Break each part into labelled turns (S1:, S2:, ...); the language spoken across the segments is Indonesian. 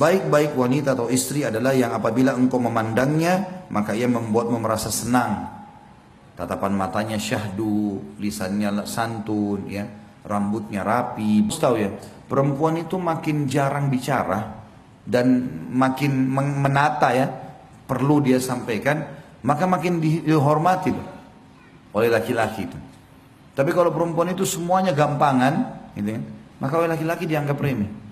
S1: Baik-baik wanita atau istri adalah yang apabila engkau memandangnya, maka ia membuatmu merasa senang. Tatapan matanya syahdu, lisannya santun, ya, rambutnya rapi. Tahu ya, perempuan itu makin jarang bicara dan makin menata ya, perlu dia sampaikan, maka makin dihormati loh oleh laki-laki itu. Tapi kalau perempuan itu semuanya gampangan, gitu kan, maka oleh laki-laki dianggap remeh.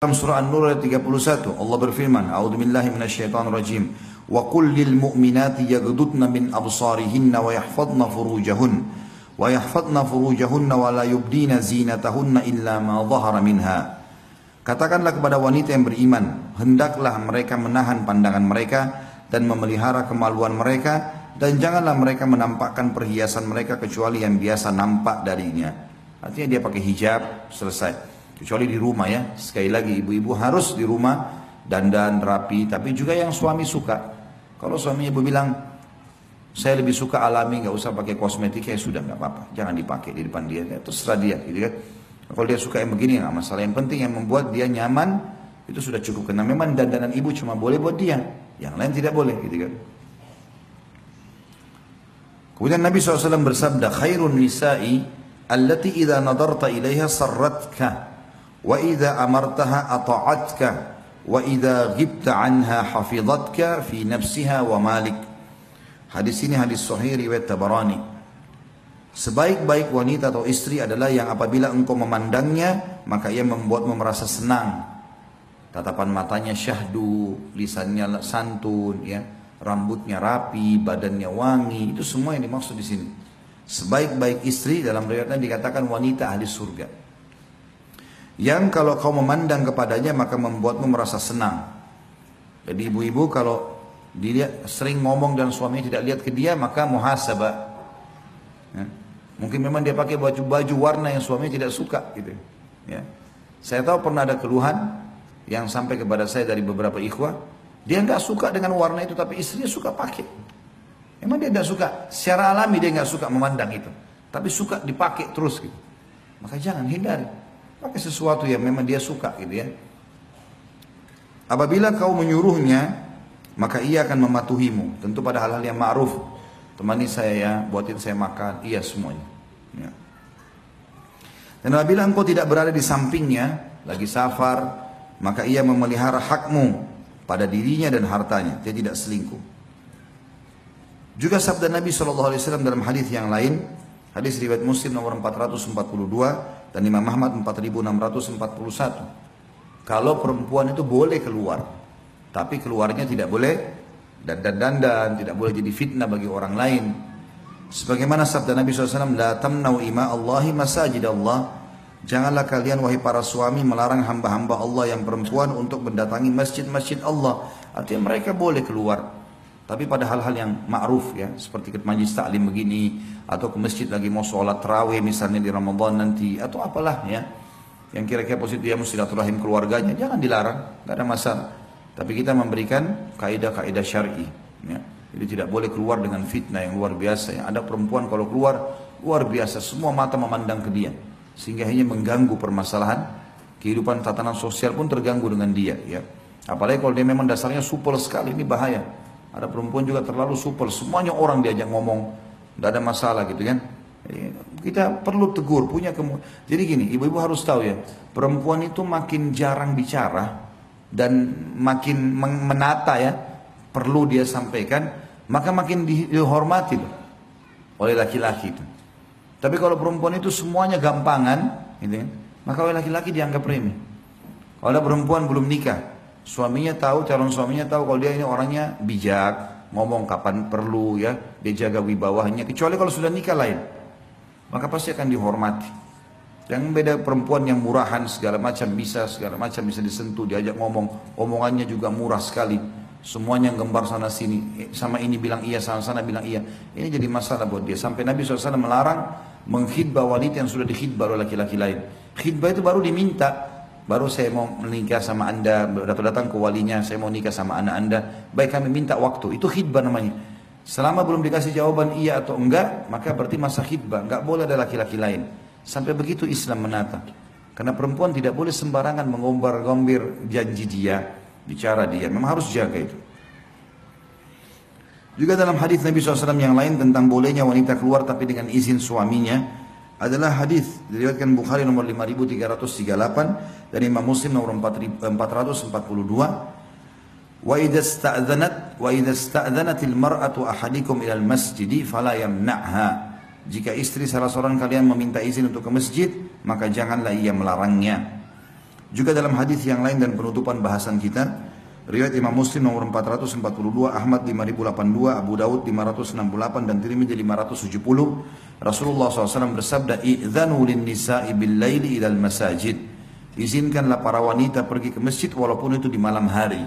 S1: Dalam surah An-Nur ayat 31 Allah berfirman A'udzu billahi minasyaitonir rajim. Wa qul lil mu'minati yaghdudna min absarihinna wa yahfadna furujahun. Wa yahfadna furujahunna wa la yubdina zinatahunna illa ma dhahara minha. Katakanlah kepada wanita yang beriman hendaklah mereka menahan pandangan mereka dan memelihara kemaluan mereka dan janganlah mereka menampakkan perhiasan mereka kecuali yang biasa nampak darinya. Artinya dia pakai hijab selesai Kecuali di rumah ya. Sekali lagi ibu-ibu harus di rumah dandan rapi. Tapi juga yang suami suka. Kalau suami ibu bilang saya lebih suka alami nggak usah pakai kosmetik ya sudah nggak apa-apa. Jangan dipakai di depan dia. Ya, terserah dia gitu kan. Kalau dia suka yang begini nggak masalah. Yang penting yang membuat dia nyaman itu sudah cukup. Karena memang dandanan ibu cuma boleh buat dia. Yang lain tidak boleh gitu kan. Kemudian Nabi SAW bersabda, khairun nisa'i allati idha nadarta ilaiha sarratka Wa idza amartaha ata'atka wa idza ghibta anha hafizatka fi nafsiha. Hadis ini hadis sahih riwayat Tabarani. Sebaik-baik wanita atau istri adalah yang apabila engkau memandangnya maka ia membuatmu merasa senang. Tatapan matanya syahdu, lisannya santun, ya, rambutnya rapi, badannya wangi, itu semua yang dimaksud di sini. Sebaik-baik istri dalam riwayatnya dikatakan wanita ahli surga yang kalau kau memandang kepadanya maka membuatmu merasa senang. Jadi ibu-ibu kalau dia sering ngomong dan suaminya tidak lihat ke dia maka muhasabah. Ya. Mungkin memang dia pakai baju-baju warna yang suaminya tidak suka gitu. Ya. Saya tahu pernah ada keluhan yang sampai kepada saya dari beberapa ikhwah, dia nggak suka dengan warna itu tapi istrinya suka pakai. Emang dia tidak suka, secara alami dia nggak suka memandang itu, tapi suka dipakai terus gitu. Maka jangan hindari. Pakai sesuatu yang memang dia suka gitu ya. Apabila kau menyuruhnya, maka ia akan mematuhimu. Tentu pada hal-hal yang ma'ruf. Temani saya ya, buatin saya makan. Iya semuanya. Ya. Dan apabila engkau tidak berada di sampingnya, lagi safar, maka ia memelihara hakmu pada dirinya dan hartanya. Dia tidak selingkuh. Juga sabda Nabi SAW dalam hadis yang lain, hadis riwayat Muslim nomor 442, dan Imam Ahmad 4641. Kalau perempuan itu boleh keluar, tapi keluarnya tidak boleh dan dan dan tidak boleh jadi fitnah bagi orang lain. Sebagaimana sabda Nabi SAW, La tamnau ima Allahi masajid Allah. Janganlah kalian wahai para suami melarang hamba-hamba Allah yang perempuan untuk mendatangi masjid-masjid Allah. Artinya mereka boleh keluar. Tapi pada hal-hal yang ma'ruf ya, seperti ke majlis taklim begini, atau ke masjid lagi mau sholat terawih misalnya di Ramadan nanti, atau apalah ya, yang kira-kira positif dia mesti silaturahim keluarganya, jangan dilarang, gak ada masalah. Tapi kita memberikan kaidah-kaidah syar'i. Ya. Jadi tidak boleh keluar dengan fitnah yang luar biasa. Ya. Ada perempuan kalau keluar luar biasa, semua mata memandang ke dia, sehingga hanya mengganggu permasalahan kehidupan tatanan sosial pun terganggu dengan dia. Ya. Apalagi kalau dia memang dasarnya supel sekali, ini bahaya. Ada perempuan juga terlalu super, semuanya orang diajak ngomong, tidak ada masalah gitu kan. Kita perlu tegur, punya kemu. Jadi gini, ibu-ibu harus tahu ya, perempuan itu makin jarang bicara dan makin menata ya, perlu dia sampaikan, maka makin dihormati loh oleh laki-laki itu. Tapi kalau perempuan itu semuanya gampangan, gitu kan, maka oleh laki-laki dianggap remeh. Kalau ada perempuan belum nikah, Suaminya tahu, calon suaminya tahu kalau dia ini orangnya bijak, ngomong kapan perlu ya, dia jaga wibawahnya. Kecuali kalau sudah nikah lain, maka pasti akan dihormati. Yang beda perempuan yang murahan segala macam bisa, segala macam bisa disentuh, diajak ngomong, omongannya juga murah sekali. Semuanya gembar sana sini, sama ini bilang iya, sana sana bilang iya. Ini jadi masalah buat dia. Sampai Nabi SAW melarang menghidbah wanita yang sudah dihidbah oleh laki-laki lain. Khidbah itu baru diminta, baru saya mau menikah sama anda, datang-datang ke walinya, saya mau nikah sama anak anda, baik kami minta waktu, itu khidbah namanya. Selama belum dikasih jawaban iya atau enggak, maka berarti masa khidbah. Enggak boleh ada laki-laki lain. Sampai begitu Islam menata. Karena perempuan tidak boleh sembarangan mengombar-gombir janji dia, bicara dia. Memang harus jaga itu. Juga dalam hadis Nabi SAW yang lain tentang bolehnya wanita keluar tapi dengan izin suaminya adalah hadis diriwayatkan Bukhari nomor 5338 dan Imam Muslim nomor 442 Wa idza sta'dhanat wa idza sta'dhanat al-mar'atu ahadikum ila al-masjid fala yamna'ha. Jika istri salah seorang kalian meminta izin untuk ke masjid, maka janganlah ia melarangnya. Juga dalam hadis yang lain dan penutupan bahasan kita, riwayat Imam Muslim nomor 442, Ahmad 5082, Abu Daud 568 dan Tirmidzi 570, Rasulullah SAW bersabda, "Idzanu lin-nisa'i bil-laili ila al-masajid." Izinkanlah para wanita pergi ke masjid walaupun itu di malam hari.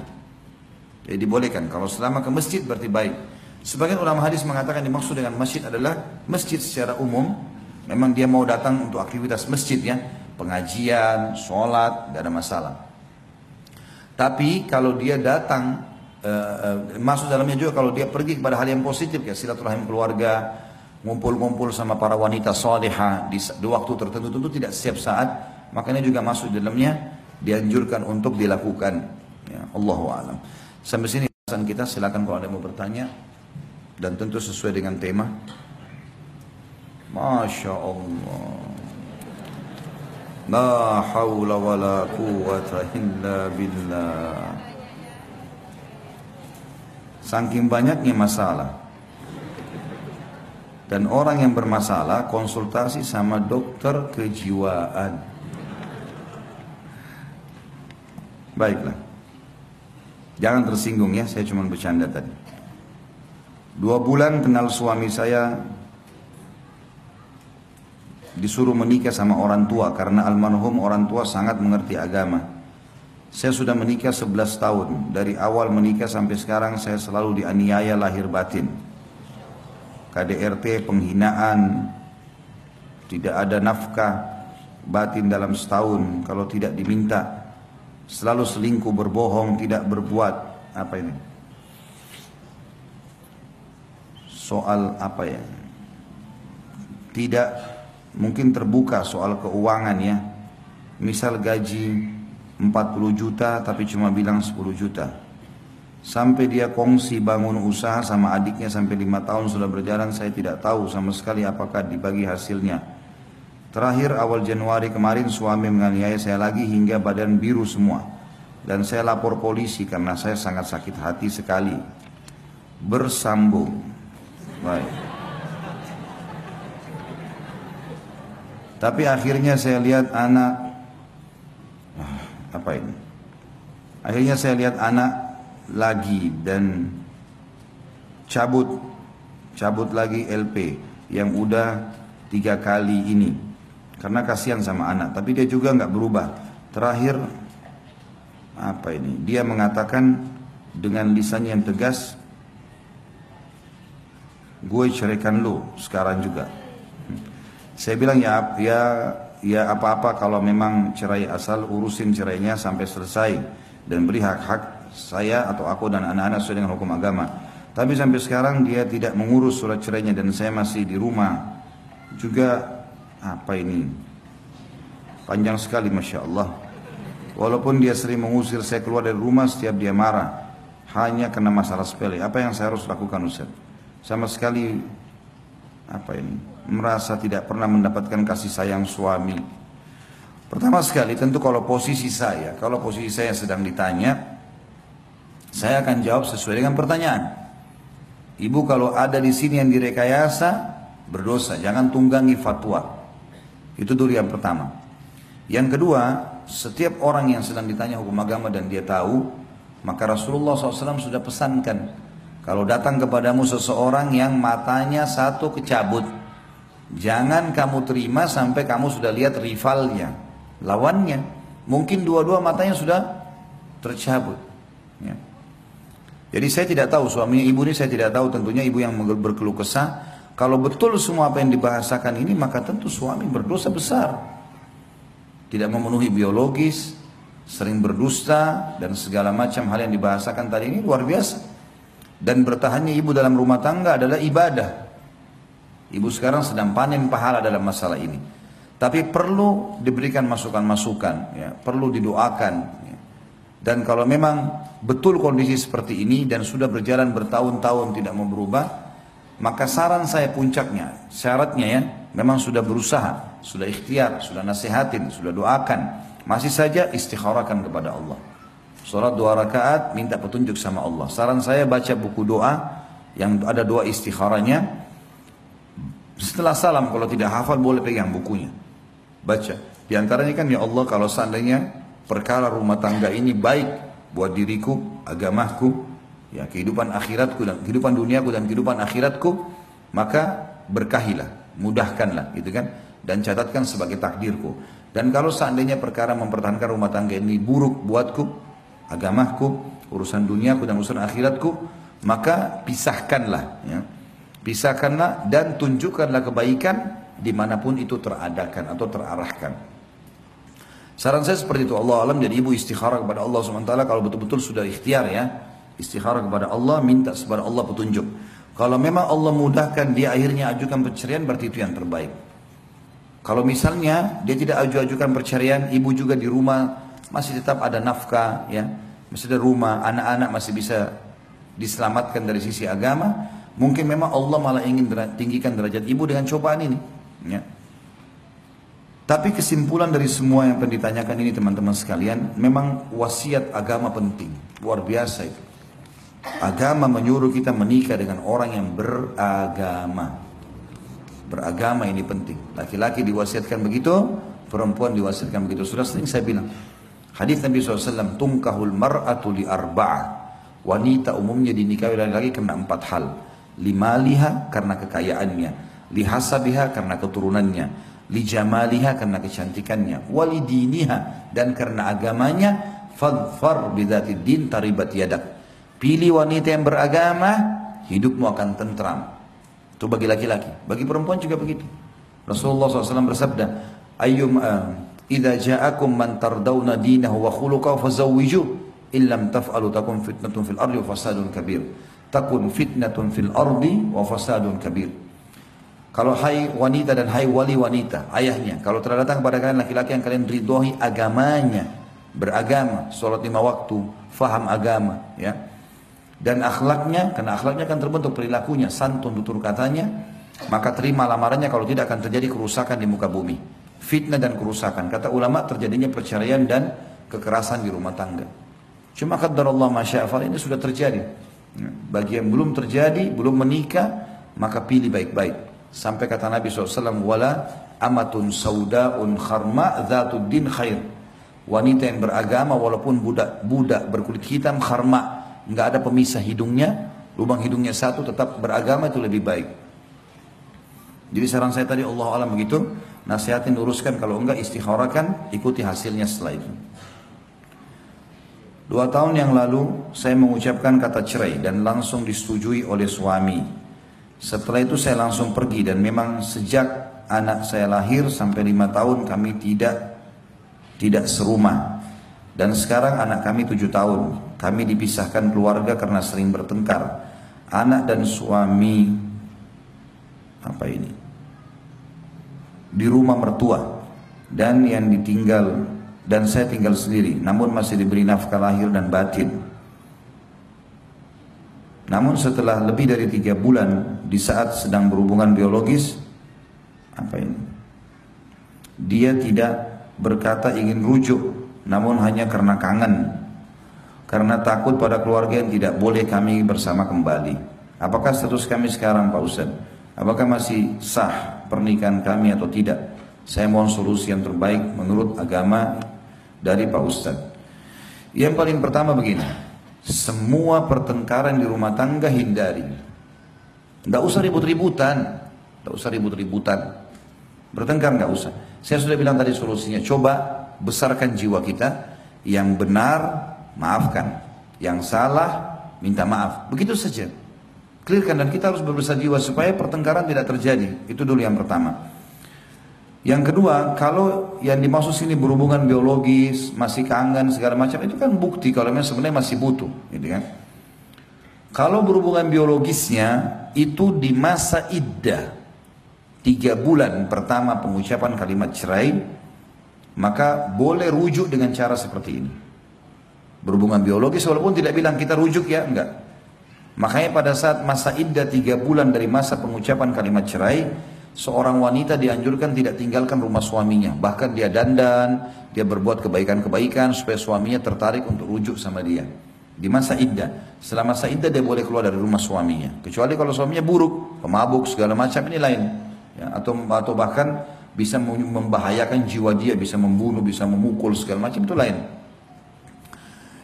S1: Jadi dibolehkan. Kalau selama ke masjid berarti baik. Sebagian ulama hadis mengatakan dimaksud dengan masjid adalah masjid secara umum. Memang dia mau datang untuk aktivitas masjid ya. Pengajian, sholat, tidak ada masalah. Tapi kalau dia datang, uh, uh, masuk dalamnya juga kalau dia pergi kepada hal yang positif ya silaturahim keluarga, ngumpul-ngumpul sama para wanita soleha di, di waktu tertentu tentu tidak setiap saat, makanya juga masuk di dalamnya dianjurkan untuk dilakukan. Ya, Allahu a'lam. Sampai sini pesan kita, silakan kalau ada yang mau bertanya dan tentu sesuai dengan tema. Masya Allah. La hawla wa la quwata illa billah. Saking banyaknya masalah. Dan orang yang bermasalah konsultasi sama dokter kejiwaan. Baiklah. Jangan tersinggung ya, saya cuma bercanda tadi. Dua bulan kenal suami saya disuruh menikah sama orang tua karena almarhum orang tua sangat mengerti agama. Saya sudah menikah 11 tahun. Dari awal menikah sampai sekarang saya selalu dianiaya lahir batin. KDRT penghinaan, tidak ada nafkah batin dalam setahun kalau tidak diminta selalu selingkuh, berbohong, tidak berbuat apa ini? Soal apa ya? Tidak mungkin terbuka soal keuangan ya. Misal gaji 40 juta tapi cuma bilang 10 juta. Sampai dia kongsi bangun usaha sama adiknya sampai lima tahun sudah berjalan saya tidak tahu sama sekali apakah dibagi hasilnya Terakhir awal Januari kemarin suami menganiaya saya lagi hingga badan biru semua. Dan saya lapor polisi karena saya sangat sakit hati sekali. Bersambung. Baik. Tapi akhirnya saya lihat anak ah, apa ini? Akhirnya saya lihat anak lagi dan cabut cabut lagi LP yang udah tiga kali ini karena kasihan sama anak tapi dia juga nggak berubah. Terakhir apa ini? Dia mengatakan dengan lisannya yang tegas gue ceraikan lu sekarang juga. Saya bilang ya ya ya apa-apa kalau memang cerai asal urusin cerainya sampai selesai dan beri hak-hak saya atau aku dan anak-anak sesuai dengan hukum agama. Tapi sampai sekarang dia tidak mengurus surat cerainya dan saya masih di rumah. Juga apa ini? Panjang sekali Masya Allah. Walaupun dia sering mengusir saya keluar dari rumah setiap dia marah. Hanya karena masalah sepele. Apa yang saya harus lakukan Ustaz? Sama sekali apa ini? Merasa tidak pernah mendapatkan kasih sayang suami. Pertama sekali tentu kalau posisi saya, kalau posisi saya sedang ditanya, saya akan jawab sesuai dengan pertanyaan. Ibu kalau ada di sini yang direkayasa, berdosa, jangan tunggangi fatwa. Itu dulu yang pertama. Yang kedua, setiap orang yang sedang ditanya hukum agama dan dia tahu, maka Rasulullah SAW sudah pesankan, kalau datang kepadamu seseorang yang matanya satu kecabut, jangan kamu terima sampai kamu sudah lihat rivalnya, lawannya. Mungkin dua-dua matanya sudah tercabut. Ya. Jadi saya tidak tahu suaminya ibu ini saya tidak tahu tentunya ibu yang berkeluh kesah kalau betul semua apa yang dibahasakan ini maka tentu suami berdosa besar. Tidak memenuhi biologis, sering berdusta dan segala macam hal yang dibahasakan tadi ini luar biasa. Dan bertahannya ibu dalam rumah tangga adalah ibadah. Ibu sekarang sedang panen pahala dalam masalah ini. Tapi perlu diberikan masukan-masukan, ya, perlu didoakan. Ya. Dan kalau memang betul kondisi seperti ini dan sudah berjalan bertahun-tahun tidak mau berubah, maka saran saya puncaknya, syaratnya ya, memang sudah berusaha, sudah ikhtiar, sudah nasihatin, sudah doakan, masih saja istikharahkan kepada Allah. Sholat dua rakaat minta petunjuk sama Allah. Saran saya baca buku doa yang ada doa istikharanya. Setelah salam kalau tidak hafal boleh pegang bukunya. Baca. Di antaranya kan ya Allah kalau seandainya perkara rumah tangga ini baik buat diriku, agamaku, ya kehidupan akhiratku dan kehidupan duniaku dan kehidupan akhiratku, maka berkahilah, mudahkanlah gitu kan dan catatkan sebagai takdirku. Dan kalau seandainya perkara mempertahankan rumah tangga ini buruk buatku, agamaku, urusan duniaku dan urusan akhiratku, maka pisahkanlah. Ya. Pisahkanlah dan tunjukkanlah kebaikan di mana pun itu teradakan atau terarahkan. Saran saya seperti itu Allah alam jadi ibu istikharah kepada Allah SWT kalau betul-betul sudah ikhtiar ya istikharah kepada Allah minta kepada Allah petunjuk. Kalau memang Allah mudahkan dia akhirnya ajukan perceraian berarti itu yang terbaik. Kalau misalnya dia tidak aju-ajukan perceraian, ibu juga di rumah masih tetap ada nafkah, ya, masih ada rumah, anak-anak masih bisa diselamatkan dari sisi agama, mungkin memang Allah malah ingin tinggikan derajat ibu dengan cobaan ini. Ya. Tapi kesimpulan dari semua yang pernah ditanyakan ini teman-teman sekalian, memang wasiat agama penting, luar biasa itu. Agama menyuruh kita menikah dengan orang yang beragama. Beragama ini penting. Laki-laki diwasiatkan begitu, perempuan diwasiatkan begitu. Sudah sering saya bilang, Hadis Nabi SAW, tungkahul mar'atu li arba'ah. Wanita umumnya dinikahi laki-laki karena empat hal. Lima liha karena kekayaannya. Lihasabiha karena keturunannya. Lijamaliha karena kecantikannya. Walidiniha dan karena agamanya. Fadfar bidati din taribat yadak. Pilih wanita yang beragama, hidupmu akan tentram. Itu bagi laki-laki. Bagi perempuan juga begitu. Rasulullah SAW bersabda, Ayyum uh, idza ja'akum man tardawna dinahu wa khuluquhu fazawwijuh illam taf'alu takun fitnatun fil ardi wa fasadun kabir takun fitnatun fil ardi wa fasadun kabir kalau hai wanita dan hai wali wanita ayahnya kalau telah datang kepada kalian laki-laki yang kalian ridhoi agamanya beragama sholat lima waktu faham agama ya dan akhlaknya karena akhlaknya akan terbentuk perilakunya santun tutur katanya maka terima lamarannya kalau tidak akan terjadi kerusakan di muka bumi fitnah dan kerusakan. Kata ulama terjadinya perceraian dan kekerasan di rumah tangga. Cuma kata Allah masya'afal ini sudah terjadi. Ya, bagi yang belum terjadi, belum menikah, maka pilih baik-baik. Sampai kata Nabi SAW, wala amatun saudaun kharma din khair. Wanita yang beragama walaupun budak budak berkulit hitam kharma, nggak ada pemisah hidungnya, lubang hidungnya satu tetap beragama itu lebih baik. Jadi saran saya tadi Allah alam begitu, nasihatin luruskan. Kalau enggak istikharahkan ikuti hasilnya setelah itu. Dua tahun yang lalu saya mengucapkan kata cerai dan langsung disetujui oleh suami. Setelah itu saya langsung pergi dan memang sejak anak saya lahir sampai lima tahun kami tidak tidak serumah. Dan sekarang anak kami tujuh tahun kami dipisahkan keluarga karena sering bertengkar. Anak dan suami apa ini? Di rumah mertua. Dan yang ditinggal dan saya tinggal sendiri. Namun masih diberi nafkah lahir dan batin. Namun setelah lebih dari tiga bulan di saat sedang berhubungan biologis apa ini? Dia tidak berkata ingin rujuk namun hanya karena kangen karena takut pada keluarga yang tidak boleh kami bersama kembali apakah status kami sekarang Pak Ustaz apakah masih sah pernikahan kami atau tidak. Saya mohon solusi yang terbaik menurut agama dari Pak Ustadz. Yang paling pertama begini, semua pertengkaran di rumah tangga hindari. Tidak usah ribut-ributan, tidak usah ribut-ributan. Bertengkar nggak usah. Saya sudah bilang tadi solusinya, coba besarkan jiwa kita. Yang benar, maafkan. Yang salah, minta maaf. Begitu saja. Clearkan dan kita harus berbesar jiwa supaya pertengkaran tidak terjadi. Itu dulu yang pertama. Yang kedua, kalau yang dimaksud sini berhubungan biologis, masih kangen segala macam, itu kan bukti kalau memang sebenarnya masih butuh, gitu kan. Kalau berhubungan biologisnya itu di masa iddah tiga bulan pertama pengucapan kalimat cerai maka boleh rujuk dengan cara seperti ini. Berhubungan biologis walaupun tidak bilang kita rujuk ya enggak. Makanya pada saat masa iddah tiga bulan dari masa pengucapan kalimat cerai seorang wanita dianjurkan tidak tinggalkan rumah suaminya. Bahkan dia dandan, dia berbuat kebaikan-kebaikan supaya suaminya tertarik untuk rujuk sama dia di masa iddah. Setelah masa iddah dia boleh keluar dari rumah suaminya. Kecuali kalau suaminya buruk, pemabuk segala macam ini lain. Ya, atau atau bahkan bisa membahayakan jiwa dia, bisa membunuh, bisa memukul segala macam itu lain.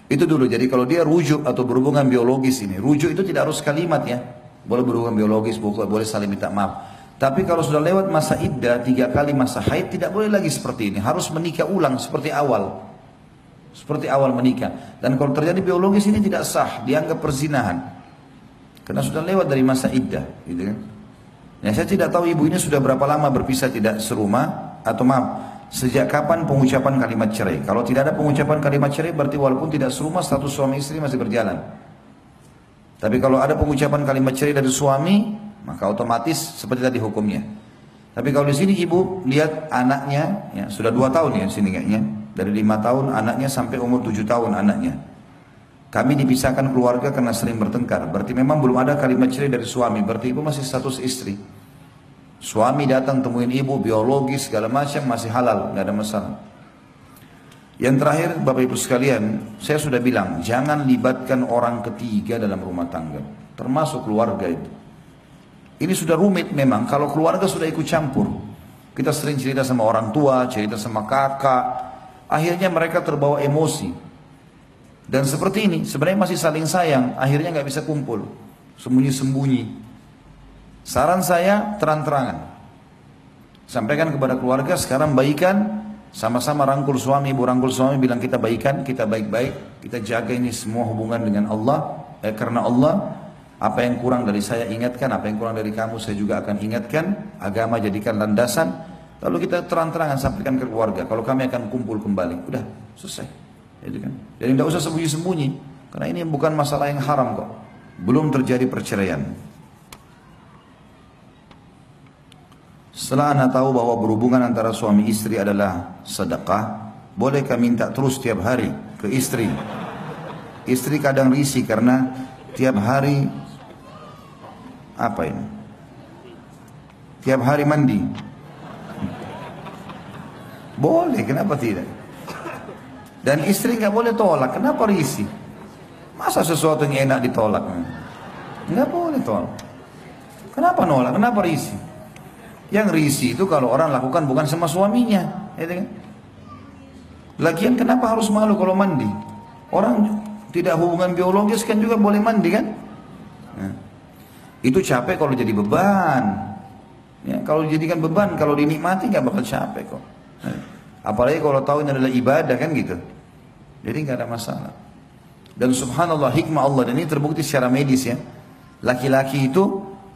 S1: Itu dulu. Jadi kalau dia rujuk atau berhubungan biologis ini, rujuk itu tidak harus kalimat ya. Boleh berhubungan biologis, boleh saling minta maaf. Tapi kalau sudah lewat masa iddah, tiga kali masa haid, tidak boleh lagi seperti ini. Harus menikah ulang seperti awal. Seperti awal menikah. Dan kalau terjadi biologis ini tidak sah, dianggap perzinahan. Karena sudah lewat dari masa iddah, gitu kan. Ya, saya tidak tahu ibu ini sudah berapa lama berpisah tidak serumah atau maaf sejak kapan pengucapan kalimat cerai. Kalau tidak ada pengucapan kalimat cerai berarti walaupun tidak serumah status suami istri masih berjalan. Tapi kalau ada pengucapan kalimat cerai dari suami maka otomatis seperti tadi hukumnya. Tapi kalau di sini ibu lihat anaknya ya sudah dua tahun ya di sini kayaknya dari lima tahun anaknya sampai umur tujuh tahun anaknya. Kami dipisahkan keluarga karena sering bertengkar. Berarti memang belum ada kalimat cerai dari suami. Berarti ibu masih status istri. Suami datang temuin ibu, biologis segala macam masih halal, nggak ada masalah. Yang terakhir Bapak Ibu sekalian, saya sudah bilang jangan libatkan orang ketiga dalam rumah tangga, termasuk keluarga itu. Ini sudah rumit memang kalau keluarga sudah ikut campur. Kita sering cerita sama orang tua, cerita sama kakak, Akhirnya mereka terbawa emosi. Dan seperti ini, sebenarnya masih saling sayang, akhirnya nggak bisa kumpul. Sembunyi-sembunyi. Saran saya terang-terangan. Sampaikan kepada keluarga, sekarang baikan, sama-sama rangkul suami, ibu rangkul suami, bilang kita baikan, kita baik-baik, kita jaga ini semua hubungan dengan Allah. Eh, karena Allah, apa yang kurang dari saya ingatkan, apa yang kurang dari kamu saya juga akan ingatkan. Agama jadikan landasan, Lalu kita terang-terangan sampaikan ke keluarga, kalau kami akan kumpul kembali, udah selesai. Jadi kan, jadi tidak usah sembunyi-sembunyi, karena ini bukan masalah yang haram kok. Belum terjadi perceraian. Setelah anda tahu bahwa berhubungan antara suami istri adalah sedekah, bolehkah minta terus tiap hari ke istri? Istri kadang risih karena tiap hari apa ini? Tiap hari mandi, boleh, kenapa tidak? Dan istri nggak boleh tolak, kenapa risih? Masa sesuatu yang enak ditolak? Nggak boleh tolak. Kenapa nolak? Kenapa risih? Yang risih itu kalau orang lakukan bukan sama suaminya, ya kan? Lagian kenapa harus malu kalau mandi? Orang tidak hubungan biologis kan juga boleh mandi kan? Nah, itu capek kalau jadi beban. Ya, kalau dijadikan beban, kalau dinikmati nggak bakal capek kok. Apalagi kalau tahu ini adalah ibadah kan gitu. Jadi nggak ada masalah. Dan subhanallah hikmah Allah dan ini terbukti secara medis ya. Laki-laki itu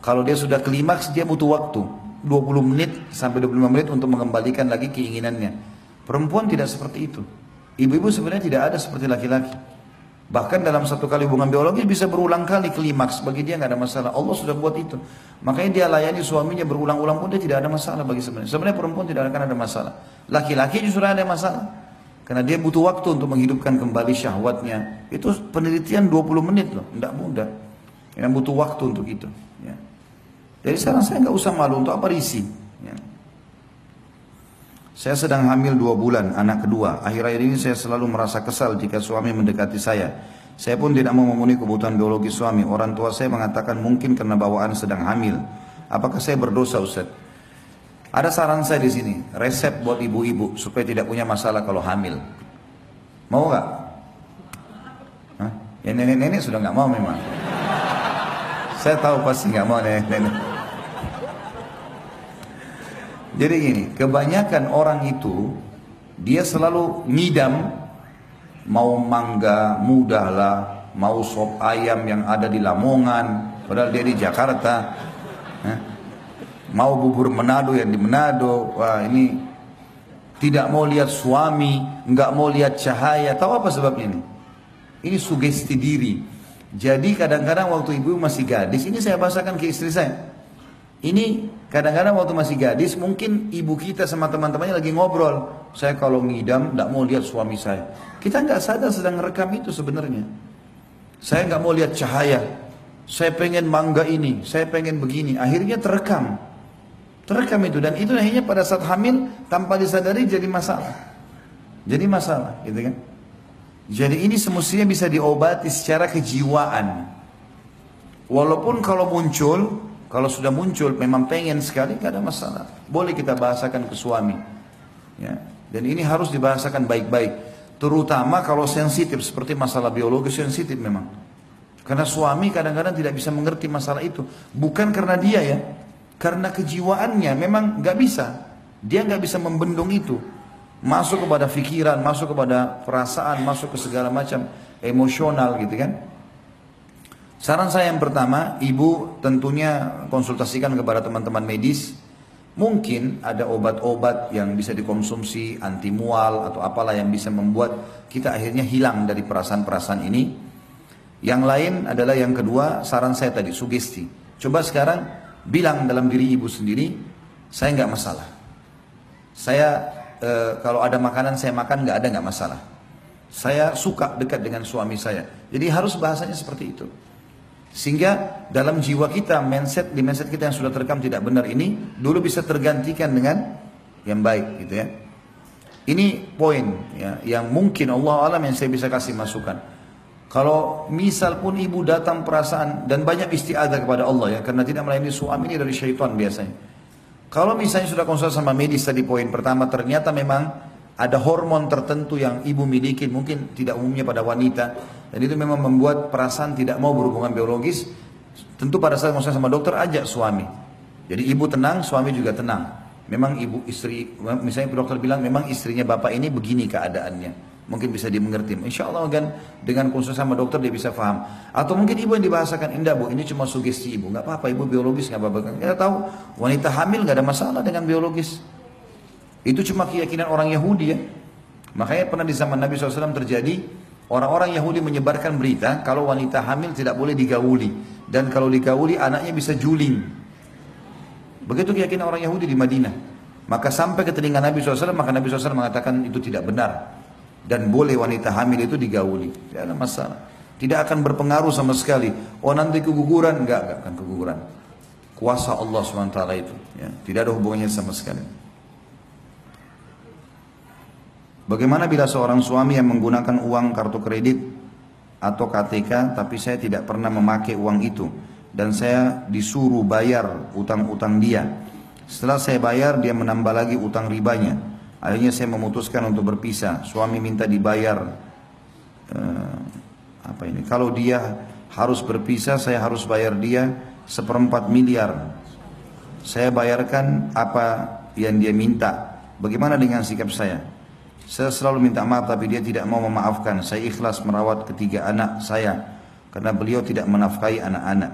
S1: kalau dia sudah klimaks dia butuh waktu 20 menit sampai 25 menit untuk mengembalikan lagi keinginannya. Perempuan tidak seperti itu. Ibu-ibu sebenarnya tidak ada seperti laki-laki. Bahkan dalam satu kali hubungan biologi bisa berulang kali klimaks. Bagi dia nggak ada masalah. Allah sudah buat itu. Makanya dia layani suaminya berulang-ulang pun dia tidak ada masalah bagi sebenarnya. Sebenarnya perempuan tidak akan ada masalah. Laki-laki justru ada masalah. Karena dia butuh waktu untuk menghidupkan kembali syahwatnya. Itu penelitian 20 menit loh. Tidak mudah. Yang butuh waktu untuk itu. Ya. Jadi sekarang saya nggak usah malu untuk apa risi. Ya. Saya sedang hamil dua bulan, anak kedua. Akhir-akhir ini saya selalu merasa kesal jika suami mendekati saya. Saya pun tidak mau memenuhi kebutuhan biologi suami. Orang tua saya mengatakan mungkin karena bawaan sedang hamil. Apakah saya berdosa Ustaz? Ada saran saya di sini, resep buat ibu-ibu supaya tidak punya masalah kalau hamil. Mau nggak? Ya nenek-nenek sudah nggak mau memang. Saya tahu pasti nggak mau nenek-nenek. Jadi gini, kebanyakan orang itu dia selalu ngidam mau mangga mudah lah, mau sop ayam yang ada di Lamongan, padahal dia di Jakarta. Eh? Mau bubur Manado yang di Manado, wah ini tidak mau lihat suami, nggak mau lihat cahaya. Tahu apa sebabnya ini? Ini sugesti diri. Jadi kadang-kadang waktu ibu masih gadis, ini saya bahasakan ke istri saya. Ini kadang-kadang waktu masih gadis, mungkin ibu kita sama teman-temannya lagi ngobrol. Saya kalau ngidam, tidak mau lihat suami saya. Kita nggak sadar sedang rekam itu sebenarnya. Saya nggak mau lihat cahaya. Saya pengen mangga ini, saya pengen begini. Akhirnya terekam. Terekam itu dan itu akhirnya pada saat hamil tanpa disadari jadi masalah. Jadi masalah, gitu kan? Jadi ini semestinya bisa diobati secara kejiwaan. Walaupun kalau muncul kalau sudah muncul memang pengen sekali gak ada masalah. Boleh kita bahasakan ke suami. Ya. Dan ini harus dibahasakan baik-baik. Terutama kalau sensitif seperti masalah biologis sensitif memang. Karena suami kadang-kadang tidak bisa mengerti masalah itu. Bukan karena dia ya. Karena kejiwaannya memang gak bisa. Dia gak bisa membendung itu. Masuk kepada pikiran, masuk kepada perasaan, masuk ke segala macam emosional gitu kan. Saran saya yang pertama, ibu tentunya konsultasikan kepada teman-teman medis. Mungkin ada obat-obat yang bisa dikonsumsi, anti mual atau apalah yang bisa membuat kita akhirnya hilang dari perasaan-perasaan ini. Yang lain adalah yang kedua, saran saya tadi, sugesti. Coba sekarang bilang dalam diri ibu sendiri, saya nggak masalah. Saya e, kalau ada makanan saya makan nggak ada nggak masalah. Saya suka dekat dengan suami saya. Jadi harus bahasanya seperti itu. Sehingga dalam jiwa kita, mindset di mindset kita yang sudah terekam tidak benar ini dulu bisa tergantikan dengan yang baik gitu ya. Ini poin ya, yang mungkin Allah alam yang saya bisa kasih masukan. Kalau misal pun ibu datang perasaan dan banyak istiadah kepada Allah ya karena tidak melayani suami ini dari syaitan biasanya. Kalau misalnya sudah konsultasi sama medis tadi poin pertama ternyata memang ada hormon tertentu yang ibu miliki mungkin tidak umumnya pada wanita. Dan itu memang membuat perasaan tidak mau berhubungan biologis. Tentu pada saat ngomong sama dokter ajak suami. Jadi ibu tenang suami juga tenang. Memang ibu istri misalnya dokter bilang memang istrinya bapak ini begini keadaannya. Mungkin bisa dimengerti. Insya Allah kan dengan konsul sama dokter dia bisa paham atau mungkin ibu yang dibahasakan indah bu ini cuma sugesti ibu. Nggak apa-apa ibu biologis nggak apa-apa. Kita tahu wanita hamil nggak ada masalah dengan biologis itu cuma keyakinan orang Yahudi ya. Makanya pernah di zaman Nabi SAW terjadi orang-orang Yahudi menyebarkan berita kalau wanita hamil tidak boleh digauli dan kalau digauli anaknya bisa juling. Begitu keyakinan orang Yahudi di Madinah. Maka sampai ke telinga Nabi SAW maka Nabi SAW mengatakan itu tidak benar dan boleh wanita hamil itu digauli. Tidak ada masalah. Tidak akan berpengaruh sama sekali. Oh nanti keguguran enggak, enggak akan keguguran. Kuasa Allah SWT itu. Ya. Tidak ada hubungannya sama sekali. Bagaimana bila seorang suami yang menggunakan uang kartu kredit atau KTK tapi saya tidak pernah memakai uang itu dan saya disuruh bayar utang-utang dia. Setelah saya bayar dia menambah lagi utang ribanya. Akhirnya saya memutuskan untuk berpisah. Suami minta dibayar uh, apa ini? Kalau dia harus berpisah saya harus bayar dia seperempat miliar. Saya bayarkan apa yang dia minta. Bagaimana dengan sikap saya? Saya selalu minta maaf tapi dia tidak mau memaafkan. Saya ikhlas merawat ketiga anak saya karena beliau tidak menafkahi anak-anak.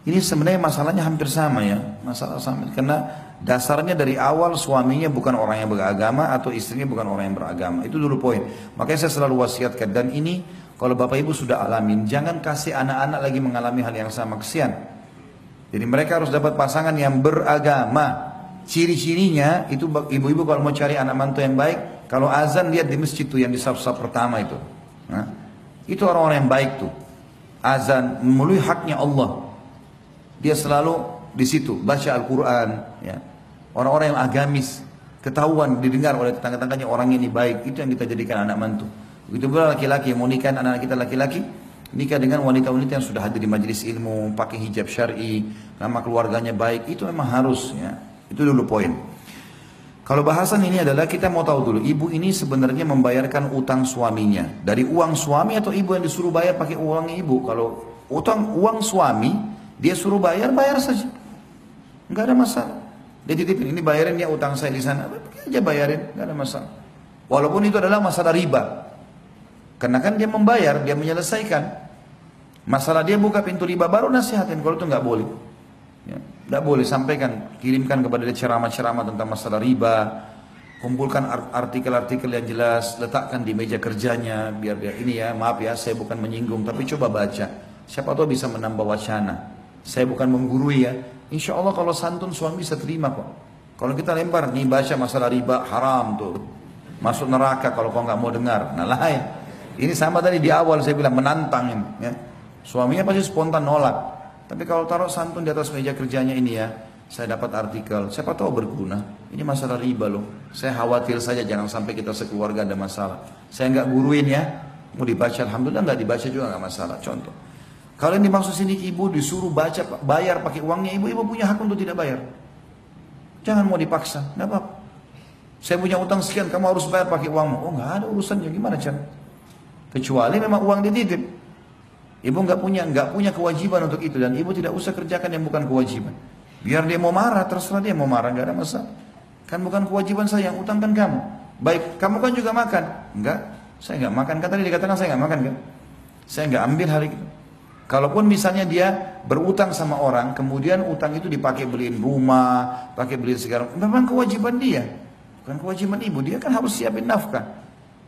S1: Ini sebenarnya masalahnya hampir sama ya, masalah sama karena dasarnya dari awal suaminya bukan orang yang beragama atau istrinya bukan orang yang beragama. Itu dulu poin. Makanya saya selalu wasiatkan dan ini kalau Bapak Ibu sudah alamin, jangan kasih anak-anak lagi mengalami hal yang sama kesian. Jadi mereka harus dapat pasangan yang beragama. Ciri-cirinya itu ibu-ibu kalau mau cari anak mantu yang baik, kalau azan lihat di masjid tuh yang di saf-saf pertama itu. Nah, itu orang-orang yang baik tuh. Azan memenuhi haknya Allah. Dia selalu di situ baca Al-Quran. Ya. Orang-orang yang agamis ketahuan didengar oleh tetangga-tangganya orang ini baik itu yang kita jadikan anak mantu. Begitu pula laki-laki mau nikah anak-anak kita laki-laki nikah dengan wanita-wanita yang sudah hadir di majelis ilmu, pakai hijab syar'i, nama keluarganya baik, itu memang harus ya. Itu dulu poin. Kalau bahasan ini adalah kita mau tahu dulu, ibu ini sebenarnya membayarkan utang suaminya dari uang suami atau ibu yang disuruh bayar pakai uang ibu. Kalau utang uang suami dia suruh bayar bayar saja, nggak ada masalah. Dia titipin ini bayarin ya utang saya di sana, pakai aja bayarin, nggak ada masalah. Walaupun itu adalah masalah riba, karena kan dia membayar, dia menyelesaikan. Masalah dia buka pintu riba baru nasihatin kalau itu nggak boleh. Ya. Tidak boleh sampaikan, kirimkan kepada dia ceramah-ceramah tentang masalah riba. kumpulkan artikel-artikel yang jelas, letakkan di meja kerjanya, biar dia ini ya, maaf ya, saya bukan menyinggung, tapi coba baca. Siapa tahu bisa menambah wacana. Saya bukan menggurui ya. Insya Allah kalau santun suami bisa terima kok. Kalau kita lempar, nih baca masalah riba haram tuh. Masuk neraka kalau kau nggak mau dengar. Nah lain. Ini sama tadi di awal saya bilang menantang ini. Ya. Suaminya pasti spontan nolak. Tapi kalau taruh santun di atas meja kerjanya ini ya, saya dapat artikel, siapa tahu berguna. Ini masalah riba loh. Saya khawatir saja jangan sampai kita sekeluarga ada masalah. Saya nggak guruin ya, mau dibaca, alhamdulillah nggak dibaca juga nggak masalah. Contoh, kalau yang dimaksud sini ibu disuruh baca, bayar pakai uangnya, ibu-ibu punya hak untuk tidak bayar. Jangan mau dipaksa, nggak apa-apa. Saya punya utang sekian, kamu harus bayar pakai uangmu. Oh nggak ada urusannya, gimana cara? Kecuali memang uang dititip. Ibu nggak punya nggak punya kewajiban untuk itu dan ibu tidak usah kerjakan yang bukan kewajiban. Biar dia mau marah, terserah dia mau marah, nggak ada masalah. Kan bukan kewajiban saya, yang utang kan kamu. Baik, kamu kan juga makan. Enggak, saya nggak makan. Kan tadi dikatakan saya nggak makan kan? Saya nggak ambil hari itu. Kalaupun misalnya dia berutang sama orang, kemudian utang itu dipakai beliin rumah, pakai beliin segala, memang kewajiban dia, bukan kewajiban ibu. Dia kan harus siapin nafkah.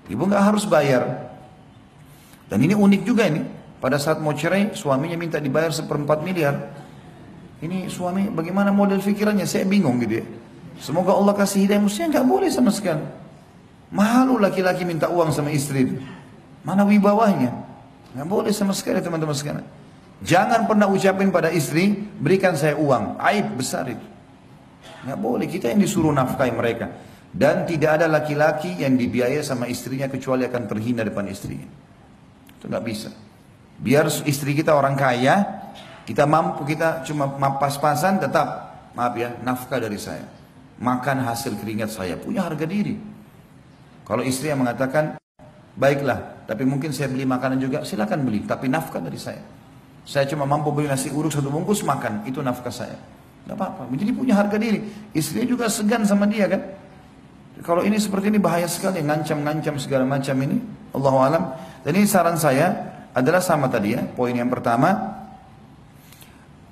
S1: Ibu nggak harus bayar. Dan ini unik juga ini. Pada saat mau cerai, suaminya minta dibayar seperempat miliar. Ini suami bagaimana model pikirannya? Saya bingung gitu ya. Semoga Allah kasih hidayah. Mestinya nggak boleh sama sekali. Malu laki-laki minta uang sama istri. Mana wibawahnya? Nggak boleh sama sekali teman-teman sekalian. Jangan pernah ucapin pada istri, berikan saya uang. Aib besar itu. Nggak boleh, kita yang disuruh nafkahi mereka. Dan tidak ada laki-laki yang dibiayai sama istrinya kecuali akan terhina depan istrinya. Itu nggak bisa. Biar istri kita orang kaya, kita mampu, kita cuma pas-pasan tetap, maaf ya, nafkah dari saya. Makan hasil keringat saya, punya harga diri. Kalau istri yang mengatakan, baiklah, tapi mungkin saya beli makanan juga, silakan beli, tapi nafkah dari saya. Saya cuma mampu beli nasi uruk satu bungkus makan, itu nafkah saya. Tidak apa-apa, jadi punya harga diri. Istrinya juga segan sama dia kan. Kalau ini seperti ini bahaya sekali, ngancam-ngancam segala macam ini. Allah alam. Dan ini saran saya, adalah sama tadi ya. Poin yang pertama,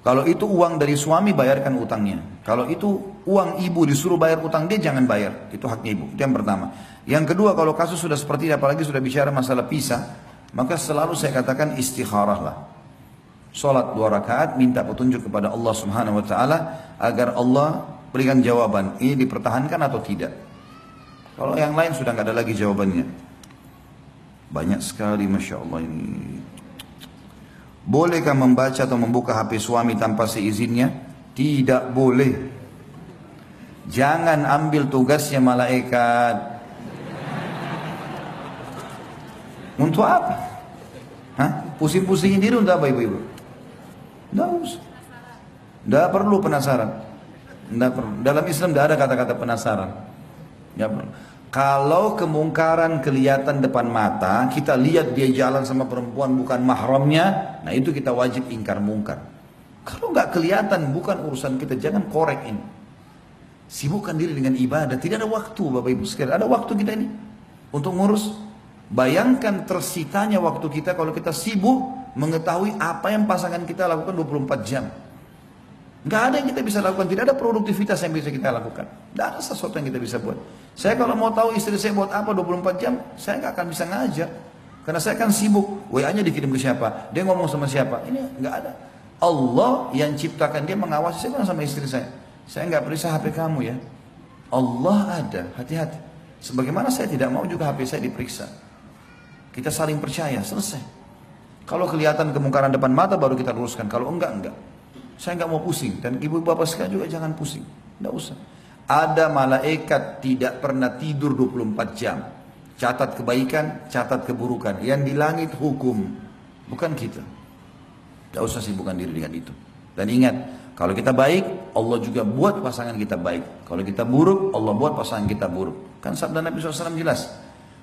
S1: kalau itu uang dari suami bayarkan utangnya. Kalau itu uang ibu disuruh bayar utang dia jangan bayar. Itu haknya ibu. Itu yang pertama. Yang kedua kalau kasus sudah seperti ini apalagi sudah bicara masalah pisah, maka selalu saya katakan istikharah lah. Salat dua rakaat minta petunjuk kepada Allah Subhanahu wa taala agar Allah berikan jawaban ini dipertahankan atau tidak. Kalau yang lain sudah nggak ada lagi jawabannya. Banyak sekali Masya Allah ini. Bolehkah membaca atau membuka HP suami tanpa seizinnya? Tidak boleh. Jangan ambil tugasnya malaikat. Untuk apa? Hah? Pusing-pusingin diri untuk apa ibu-ibu? Tidak usah. Tidak perlu penasaran. Tidak perlu. Dalam Islam tidak ada kata-kata penasaran. Tidak perlu. Kalau kemungkaran kelihatan depan mata, kita lihat dia jalan sama perempuan bukan mahramnya, nah itu kita wajib ingkar mungkar. Kalau nggak kelihatan bukan urusan kita, jangan korek ini. Sibukkan diri dengan ibadah, tidak ada waktu Bapak Ibu sekalian. Ada waktu kita ini untuk ngurus. Bayangkan tersitanya waktu kita kalau kita sibuk mengetahui apa yang pasangan kita lakukan 24 jam. Nggak ada yang kita bisa lakukan, tidak ada produktivitas yang bisa kita lakukan. Tidak ada sesuatu yang kita bisa buat. Saya kalau mau tahu istri saya buat apa 24 jam, saya nggak akan bisa ngajak. Karena saya kan sibuk, WA-nya dikirim ke siapa, dia ngomong sama siapa, ini nggak ada. Allah yang ciptakan dia mengawasi saya sama istri saya. Saya nggak periksa HP kamu ya. Allah ada, hati-hati. Sebagaimana saya tidak mau juga HP saya diperiksa. Kita saling percaya, selesai. Kalau kelihatan kemungkaran depan mata baru kita luruskan, kalau enggak, enggak. Saya nggak mau pusing dan ibu bapak sekalian juga jangan pusing. Tidak usah. Ada malaikat tidak pernah tidur 24 jam. Catat kebaikan, catat keburukan. Yang di langit hukum, bukan kita. Tidak usah sibukkan diri dengan itu. Dan ingat, kalau kita baik, Allah juga buat pasangan kita baik. Kalau kita buruk, Allah buat pasangan kita buruk. Kan sabda Nabi SAW jelas.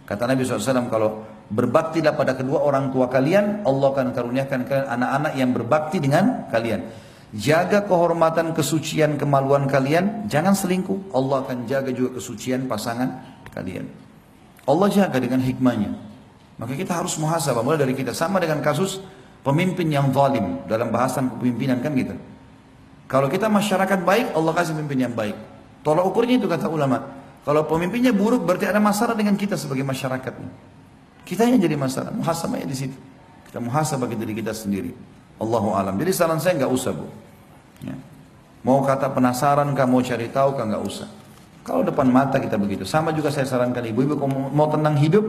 S1: Kata Nabi SAW, kalau berbaktilah pada kedua orang tua kalian, Allah akan karuniakan kalian anak-anak yang berbakti dengan kalian. Jaga kehormatan, kesucian, kemaluan kalian. Jangan selingkuh. Allah akan jaga juga kesucian pasangan kalian. Allah jaga dengan hikmahnya. Maka kita harus muhasabah mulai dari kita. Sama dengan kasus pemimpin yang zalim dalam bahasan kepemimpinan kan gitu. Kalau kita masyarakat baik, Allah kasih pemimpin yang baik. Tolak ukurnya itu kata ulama. Kalau pemimpinnya buruk berarti ada masalah dengan kita sebagai masyarakat. Kita yang jadi masalah. Muhasabahnya di situ. Kita muhasabah bagi diri kita sendiri. Allahu alam. Jadi saran saya nggak usah bu. Ya. Mau kata penasaran kah, mau cari tahu kah nggak usah. Kalau depan mata kita begitu. Sama juga saya sarankan ibu-ibu kalau mau tenang hidup,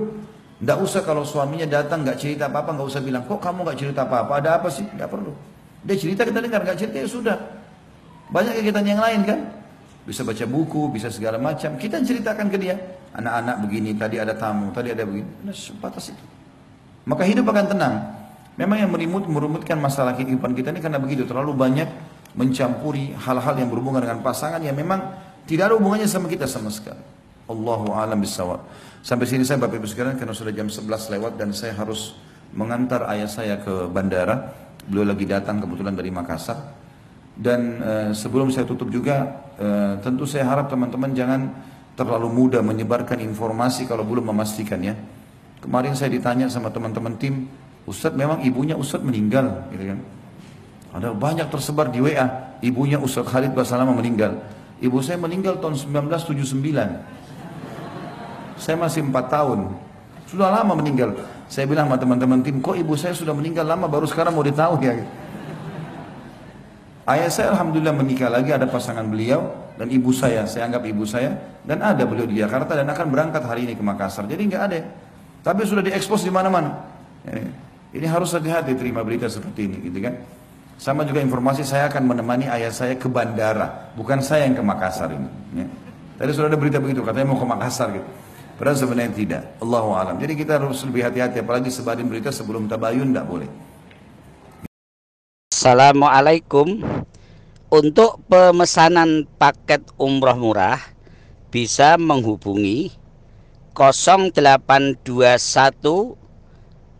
S1: nggak usah kalau suaminya datang nggak cerita apa-apa nggak usah bilang kok kamu nggak cerita apa-apa. Ada apa sih? Nggak perlu. Dia cerita kita dengar nggak cerita ya sudah. Banyak kegiatan yang lain kan bisa baca buku, bisa segala macam. Kita ceritakan ke dia, anak-anak begini, tadi ada tamu, tadi ada begini. Nah, sebatas itu. Maka hidup akan tenang. Memang yang merimut, merumutkan masalah kehidupan kita ini karena begitu, terlalu banyak mencampuri hal-hal yang berhubungan dengan pasangan yang memang tidak ada hubungannya sama kita sama sekali. Allahu alam bisawab. Sampai sini saya Bapak Ibu sekalian karena sudah jam 11 lewat dan saya harus mengantar ayah saya ke bandara. Beliau lagi datang kebetulan dari Makassar. Dan uh, sebelum saya tutup juga, uh, tentu saya harap teman-teman jangan terlalu mudah menyebarkan informasi kalau belum memastikan ya. Kemarin saya ditanya sama teman-teman tim, Ustadz memang ibunya Ustadz meninggal, gitu kan? Ada banyak tersebar di WA, ibunya Ustadz Khalid Basalama meninggal. Ibu saya meninggal tahun 1979. Saya masih 4 tahun. Sudah lama meninggal. Saya bilang sama teman-teman tim, kok ibu saya sudah meninggal lama baru sekarang mau ditahu ya? Ayah saya alhamdulillah menikah lagi ada pasangan beliau dan ibu saya, saya anggap ibu saya dan ada beliau di Jakarta dan akan berangkat hari ini ke Makassar. Jadi nggak ada. Tapi sudah diekspos di mana-mana. Ini harus hati-hati terima berita seperti ini, gitu kan? Sama juga informasi saya akan menemani ayah saya ke bandara, bukan saya yang ke Makassar ini. Ya. Tadi sudah ada berita begitu, katanya mau ke Makassar gitu. Padahal sebenarnya tidak. Allahu alam. Jadi kita harus lebih hati-hati, apalagi sebarin berita sebelum tabayun tidak boleh.
S2: Assalamualaikum Untuk pemesanan paket umroh murah Bisa menghubungi 0821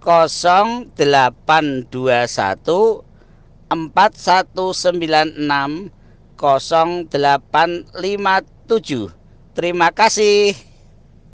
S2: 0821 4196 0857 Terima kasih